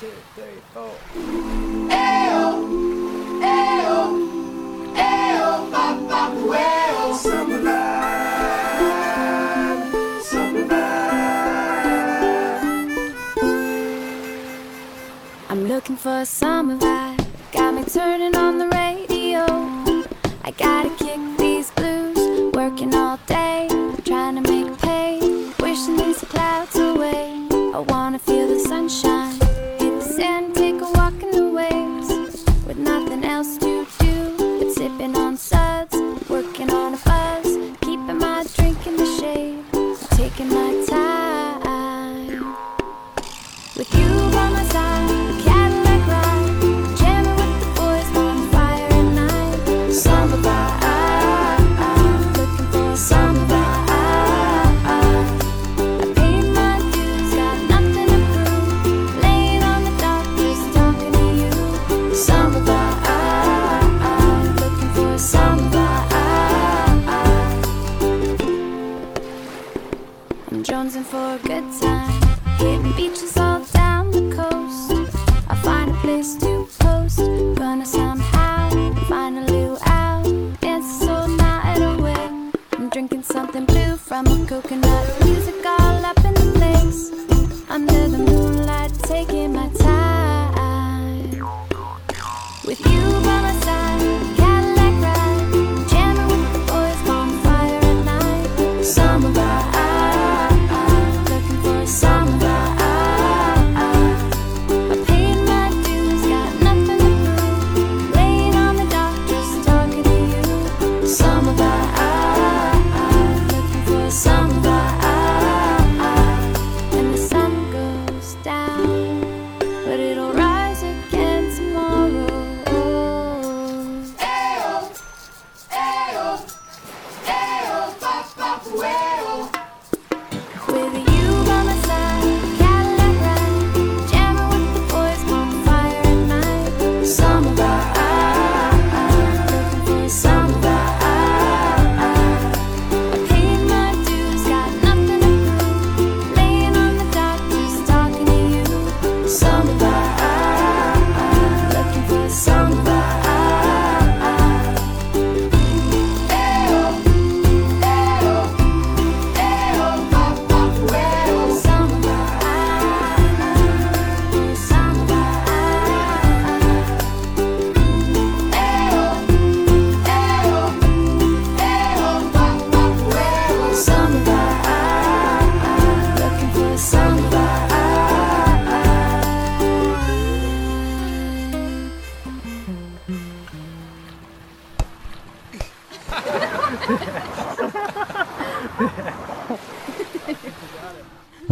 two, three, four. Ayo, ayo, ayo, Summerland, Summerland. I'm looking for a summer vibe. Got me turning on the radio. I gotta kick these blues. Working all day, trying to make pay. Wishing these clouds away. I wanna feel the sunshine. Jonesing for a good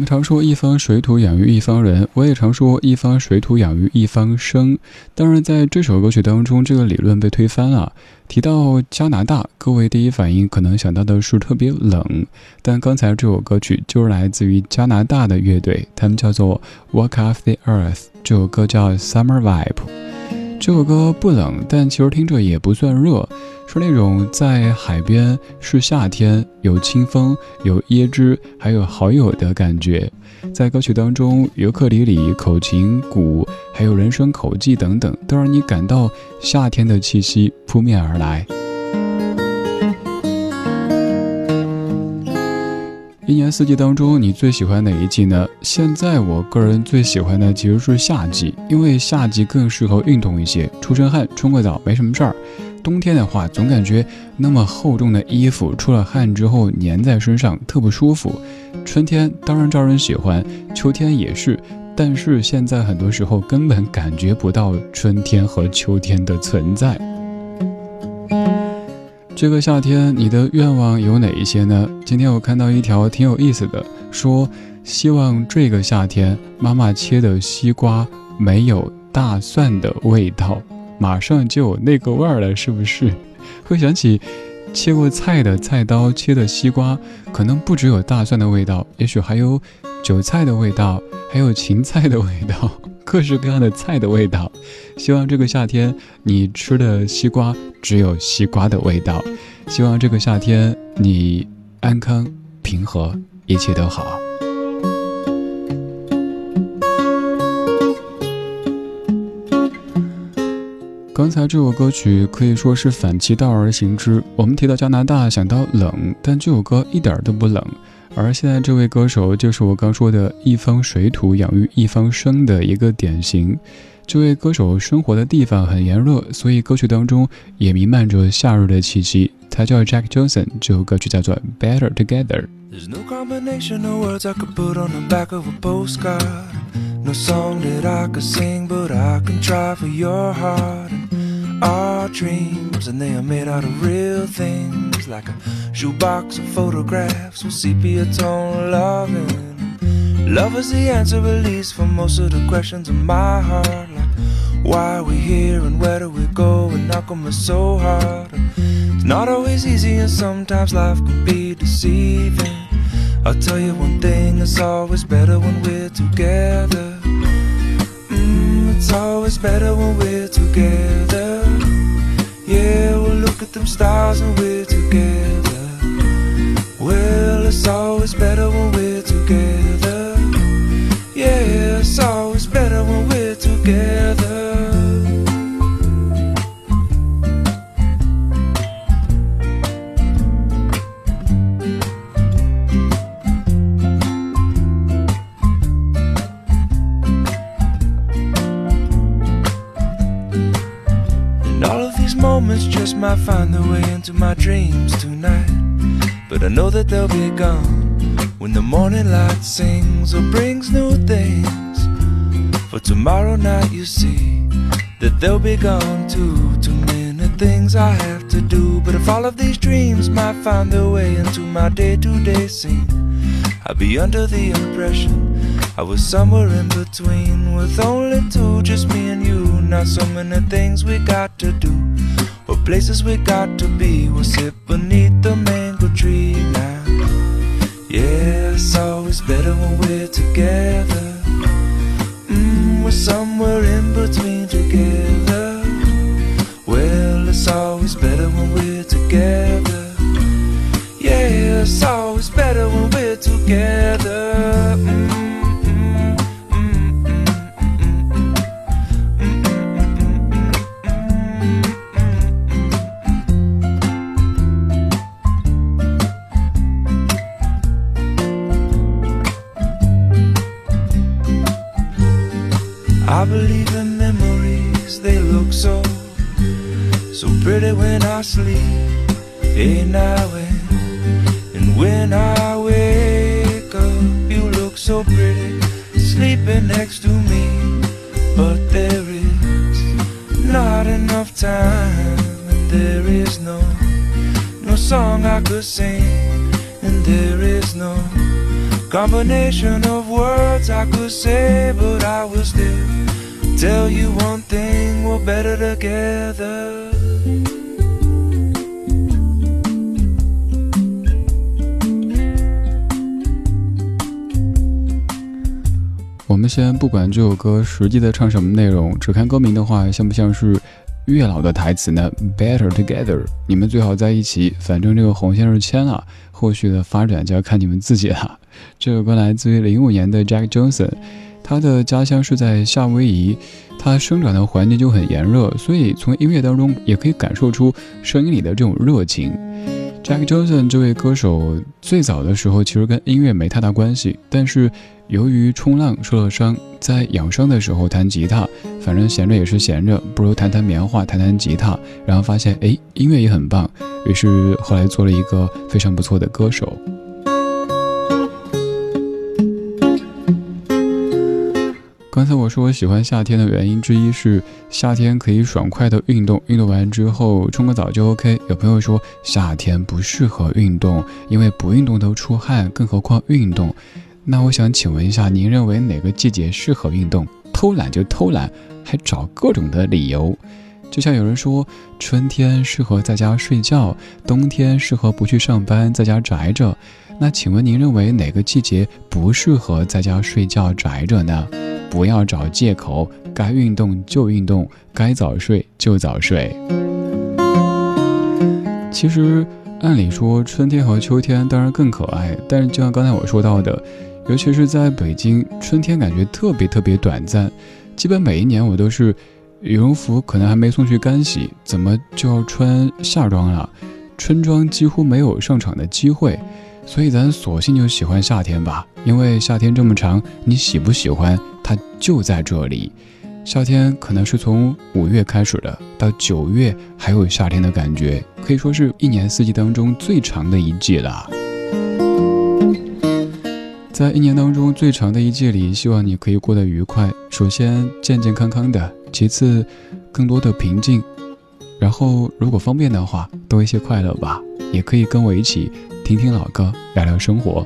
们常说一方水土养育一方人，我也常说一方水土养育一方生。当然，在这首歌曲当中，这个理论被推翻了。提到加拿大，各位第一反应可能想到的是特别冷，但刚才这首歌曲就是来自于加拿大的乐队，他们叫做 Walk Off the Earth，这首歌叫 Summer Vibe。这首歌不冷，但其实听着也不算热，是那种在海边是夏天，有清风，有椰汁，还有好友的感觉。在歌曲当中，尤克里里、口琴、鼓，还有人声口技等等，都让你感到夏天的气息扑面而来。一年四季当中，你最喜欢哪一季呢？现在我个人最喜欢的其实是夏季，因为夏季更适合运动一些，出身汗、冲个澡没什么事儿。冬天的话，总感觉那么厚重的衣服出了汗之后粘在身上特不舒服。春天当然招人喜欢，秋天也是，但是现在很多时候根本感觉不到春天和秋天的存在。这个夏天，你的愿望有哪一些呢？今天我看到一条挺有意思的，说希望这个夏天妈妈切的西瓜没有大蒜的味道，马上就有那个味儿了，是不是？会想起切过菜的菜刀切的西瓜，可能不只有大蒜的味道，也许还有韭菜的味道，还有芹菜的味道，各式各样的菜的味道。希望这个夏天你吃的西瓜只有西瓜的味道。希望这个夏天你安康平和，一切都好。刚才这首歌曲可以说是反其道而行之。我们提到加拿大，想到冷，但这首歌一点都不冷。而现在这位歌手，就是我刚说的一方水土养育一方生的一个典型。这位歌手生活的地方很炎热，所以歌曲当中也弥漫着夏日的气息。他叫 Jack Johnson，这首歌曲叫做《Better Together》。There's no combination of words I could put on the back of a postcard. No song that I could sing, but I can try for your heart. And our dreams, and they are made out of real things, like a shoebox of photographs with sepia tone loving. Love is the answer, at least, for most of the questions in my heart. Like, why are we here and where do we go? And how come it's so hard? It's not always easy, and sometimes life can be deceiving. I'll tell you one thing, it's always better when we're together. It's always better when we're together. Yeah, we'll look at them stars when we're together. Night, you see that they'll be gone too. Too many things I have to do. But if all of these dreams might find their way into my day to day scene, I'd be under the impression I was somewhere in between with only two, just me and you. Not so many things we got to do, or places we got to be. We'll sit beneath the mango tree you one thing we're better together. 我们先不管这首歌实际的唱什么内容，只看歌名的话，像不像是月老的台词呢？Better together，你们最好在一起，反正这个红线是牵了，后续的发展就要看你们自己了。这首歌来自于零五年的 Jack Johnson，他的家乡是在夏威夷，他生长的环境就很炎热，所以从音乐当中也可以感受出声音里的这种热情。Jack Johnson 这位歌手最早的时候其实跟音乐没太大关系，但是由于冲浪受了伤，在养伤的时候弹吉他，反正闲着也是闲着，不如弹弹棉花，弹弹吉他，然后发现哎音乐也很棒，于是后来做了一个非常不错的歌手。刚才我说我喜欢夏天的原因之一是夏天可以爽快的运动，运动完之后冲个澡就 OK。有朋友说夏天不适合运动，因为不运动都出汗，更何况运动。那我想请问一下，您认为哪个季节适合运动？偷懒就偷懒，还找各种的理由。就像有人说，春天适合在家睡觉，冬天适合不去上班，在家宅着。那请问您认为哪个季节不适合在家睡觉宅着呢？不要找借口，该运动就运动，该早睡就早睡。其实，按理说春天和秋天当然更可爱，但是就像刚才我说到的，尤其是在北京，春天感觉特别特别短暂，基本每一年我都是羽绒服可能还没送去干洗，怎么就要穿夏装了？春装几乎没有上场的机会，所以咱索性就喜欢夏天吧。因为夏天这么长，你喜不喜欢它就在这里。夏天可能是从五月开始的，到九月还有夏天的感觉，可以说是一年四季当中最长的一季了。在一年当中最长的一季里，希望你可以过得愉快。首先健健康康的，其次更多的平静，然后如果方便的话，多一些快乐吧。也可以跟我一起听听老歌，聊聊生活。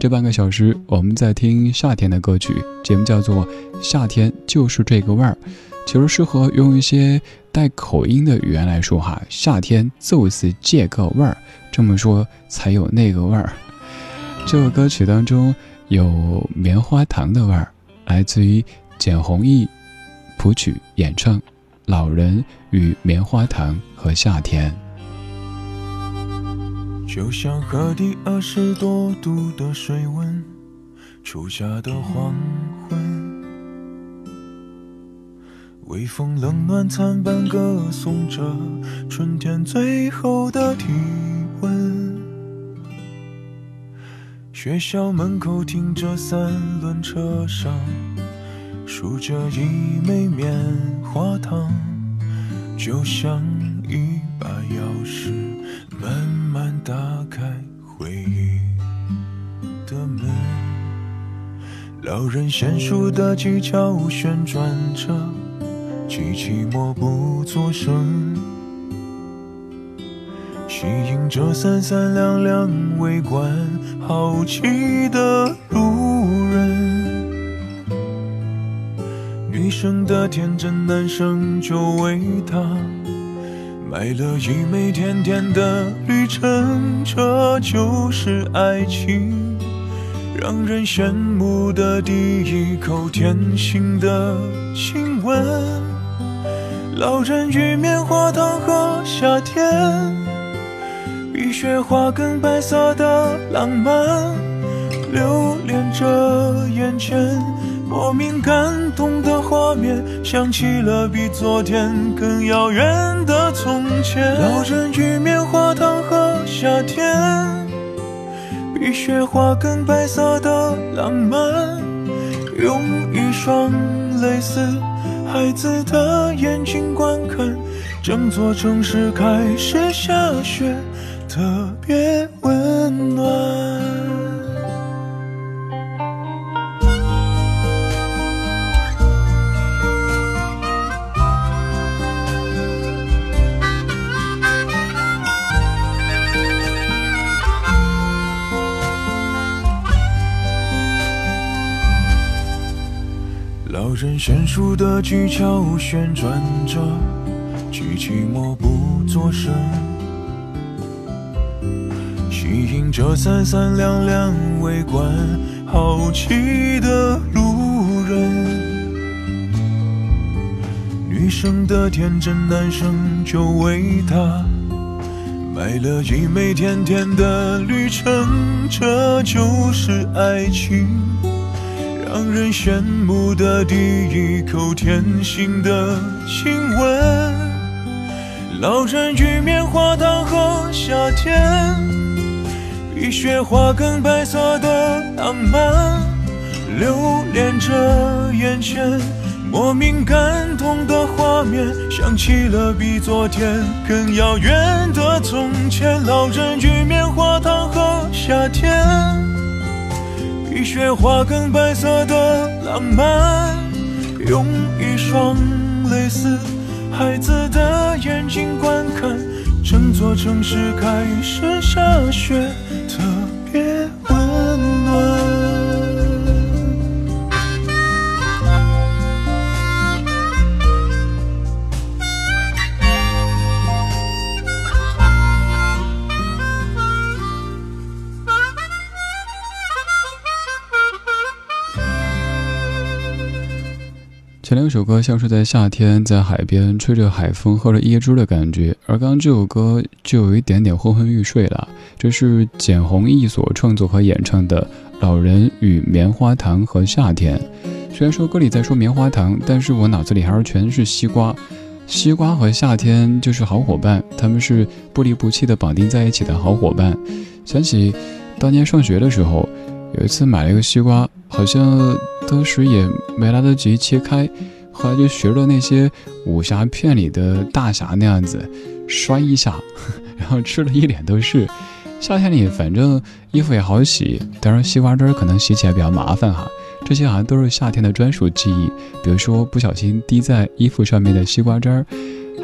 这半个小时我们在听夏天的歌曲，节目叫做《夏天就是这个味儿》，其实适合用一些带口音的语言来说哈，夏天就是这个味儿，这么说才有那个味儿。这首歌曲当中。有棉花糖的味儿，来自于简弘毅谱曲演唱，《老人与棉花糖和夏天》。就像河底二十多度的水温，初夏的黄昏，微风冷暖参半，歌颂着春天最后的体温。学校门口停着三轮车上，数着一枚棉花糖，就像一把钥匙，门老人娴熟的技巧旋转着，机器默不作声。吸引着三三两两围观好奇的路人，女生的天真，男生就为她买了一枚甜甜的旅程，这就是爱情，让人羡慕的第一口甜心的亲吻，老人与棉花糖和夏天。比雪花更白色的浪漫，留恋着眼前莫名感动的画面，想起了比昨天更遥远的从前。老人与棉花糖和夏天，比雪花更白色的浪漫，用一双类似孩子的眼睛观看，整座城市开始下雪。特别温暖。人娴熟的技巧旋转着，机器默不作声。吸引着三三两两围观好奇的路人，女生的天真，男生就为她买了一枚甜甜的旅程，这就是爱情，让人羡慕的第一口甜心的亲吻，老人与棉花糖和夏天。比雪花更白色的浪漫，留恋着眼前莫名感动的画面，想起了比昨天更遥远的从前。老人与棉花糖和夏天，比雪花更白色的浪漫，用一双类似孩子的眼睛观看，整座城市开始下雪。前两首歌像是在夏天，在海边吹着海风，喝着椰汁的感觉，而刚刚这首歌就有一点点昏昏欲睡了。这是简弘毅所创作和演唱的《老人与棉花糖和夏天》。虽然说歌里在说棉花糖，但是我脑子里还是全是西瓜。西瓜和夏天就是好伙伴，他们是不离不弃的绑定在一起的好伙伴。想起当年上学的时候，有一次买了一个西瓜，好像当时也没来得及切开，后来就学着那些武侠片里的大侠那样子摔一下，然后吃了一脸都是。夏天里反正衣服也好洗，当然西瓜汁儿可能洗起来比较麻烦哈。这些好像都是夏天的专属记忆，比如说不小心滴在衣服上面的西瓜汁儿，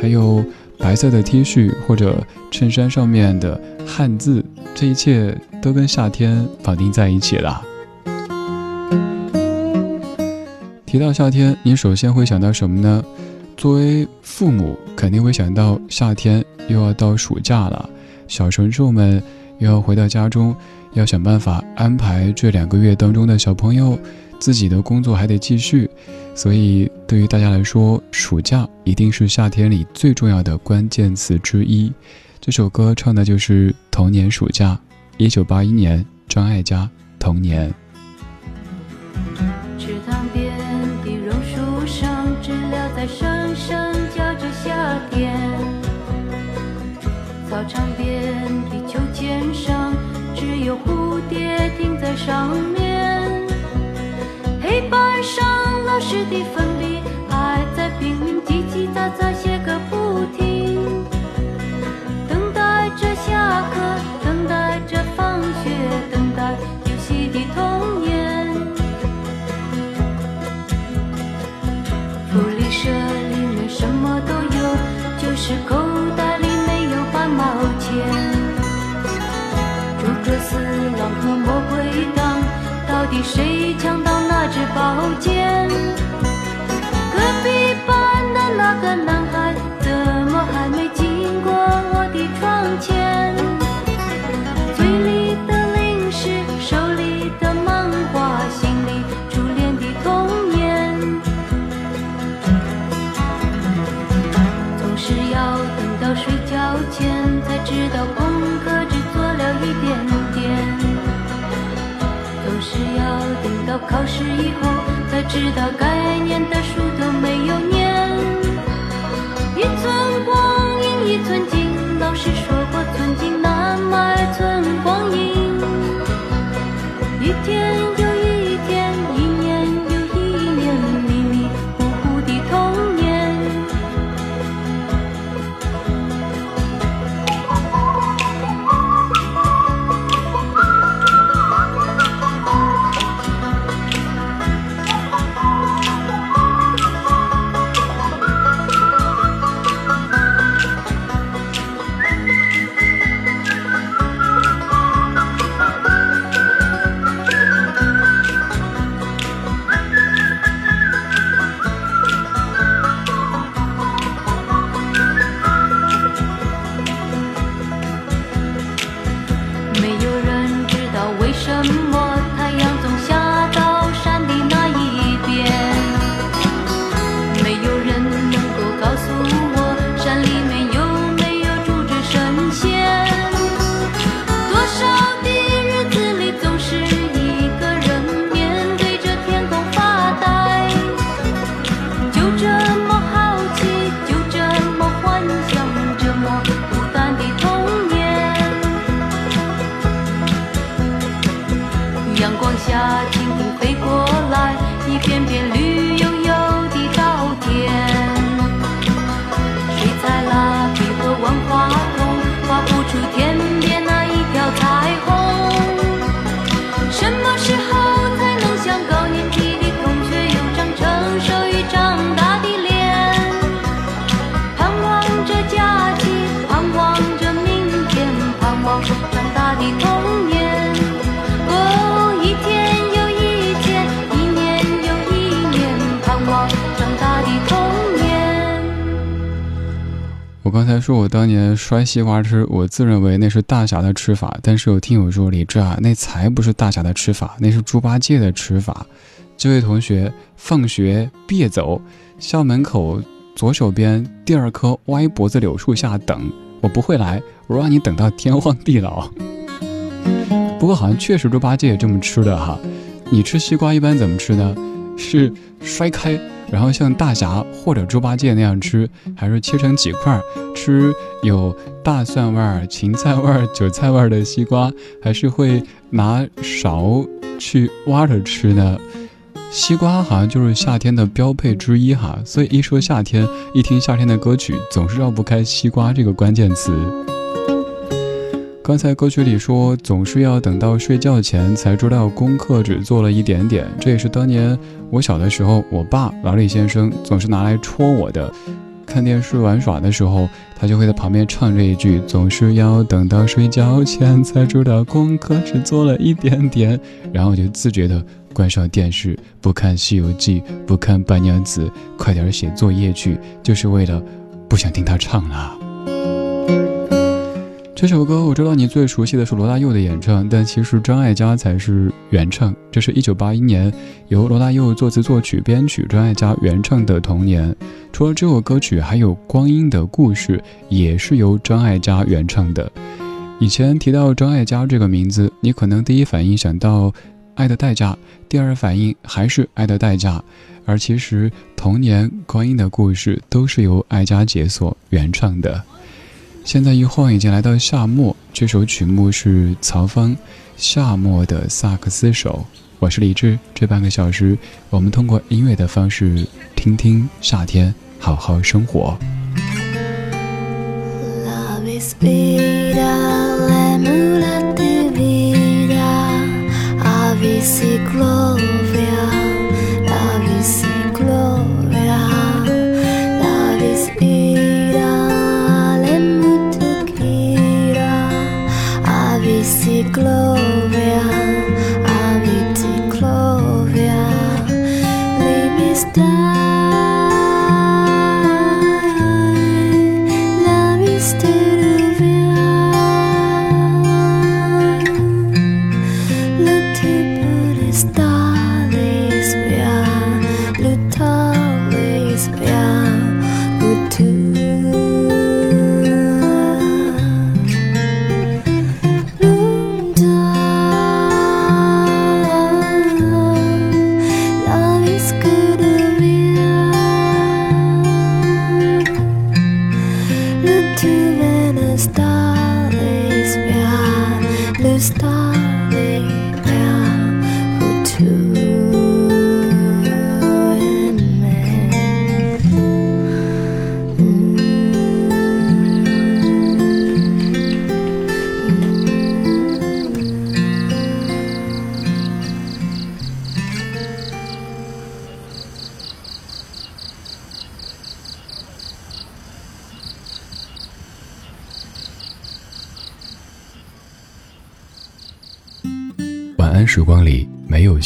还有白色的 T 恤或者衬衫上面的汉字，这一切都跟夏天绑定在一起了。提到夏天，你首先会想到什么呢？作为父母，肯定会想到夏天又要到暑假了，小神兽们又要回到家中，要想办法安排这两个月当中的小朋友。自己的工作还得继续，所以对于大家来说，暑假一定是夏天里最重要的关键词之一。这首歌唱的就是童年暑假，一九八一年，张艾嘉《童年》。老师的粉睡觉前才知道功课只做了一点点，总是要等到考试以后才知道该念的书都没有念。一寸刚才说我当年摔西瓜吃，我自认为那是大侠的吃法，但是有听友说李志啊，那才不是大侠的吃法，那是猪八戒的吃法。这位同学，放学别走，校门口左手边第二棵歪脖子柳树下等，我不会来，我让你等到天荒地老。不过好像确实猪八戒也这么吃的哈。你吃西瓜一般怎么吃呢？是摔开，然后像大侠或者猪八戒那样吃，还是切成几块儿吃？有大蒜味儿、芹菜味儿、韭菜味儿的西瓜，还是会拿勺去挖着吃呢？西瓜好像就是夏天的标配之一哈，所以一说夏天，一听夏天的歌曲，总是绕不开西瓜这个关键词。刚才歌曲里说，总是要等到睡觉前才知道功课只做了一点点，这也是当年我小的时候，我爸老李先生总是拿来戳我的。看电视玩耍的时候，他就会在旁边唱这一句：“总是要等到睡觉前才知道功课只做了一点点。”然后我就自觉地关上电视，不看《西游记》，不看《白娘子》，快点写作业去，就是为了不想听他唱了。这首歌我知道你最熟悉的是罗大佑的演唱，但其实张艾嘉才是原唱。这是一九八一年由罗大佑作词作曲编曲，张艾嘉原唱的《童年》。除了这首歌曲，还有《光阴的故事》也是由张艾嘉原唱的。以前提到张艾嘉这个名字，你可能第一反应想到《爱的代价》，第二反应还是《爱的代价》，而其实《童年》《光阴的故事》都是由艾嘉姐所原唱的。现在一晃已经来到夏末，这首曲目是曹芳《夏末的萨克斯手》。我是李志，这半个小时，我们通过音乐的方式听听夏天，好好生活。Love is vida,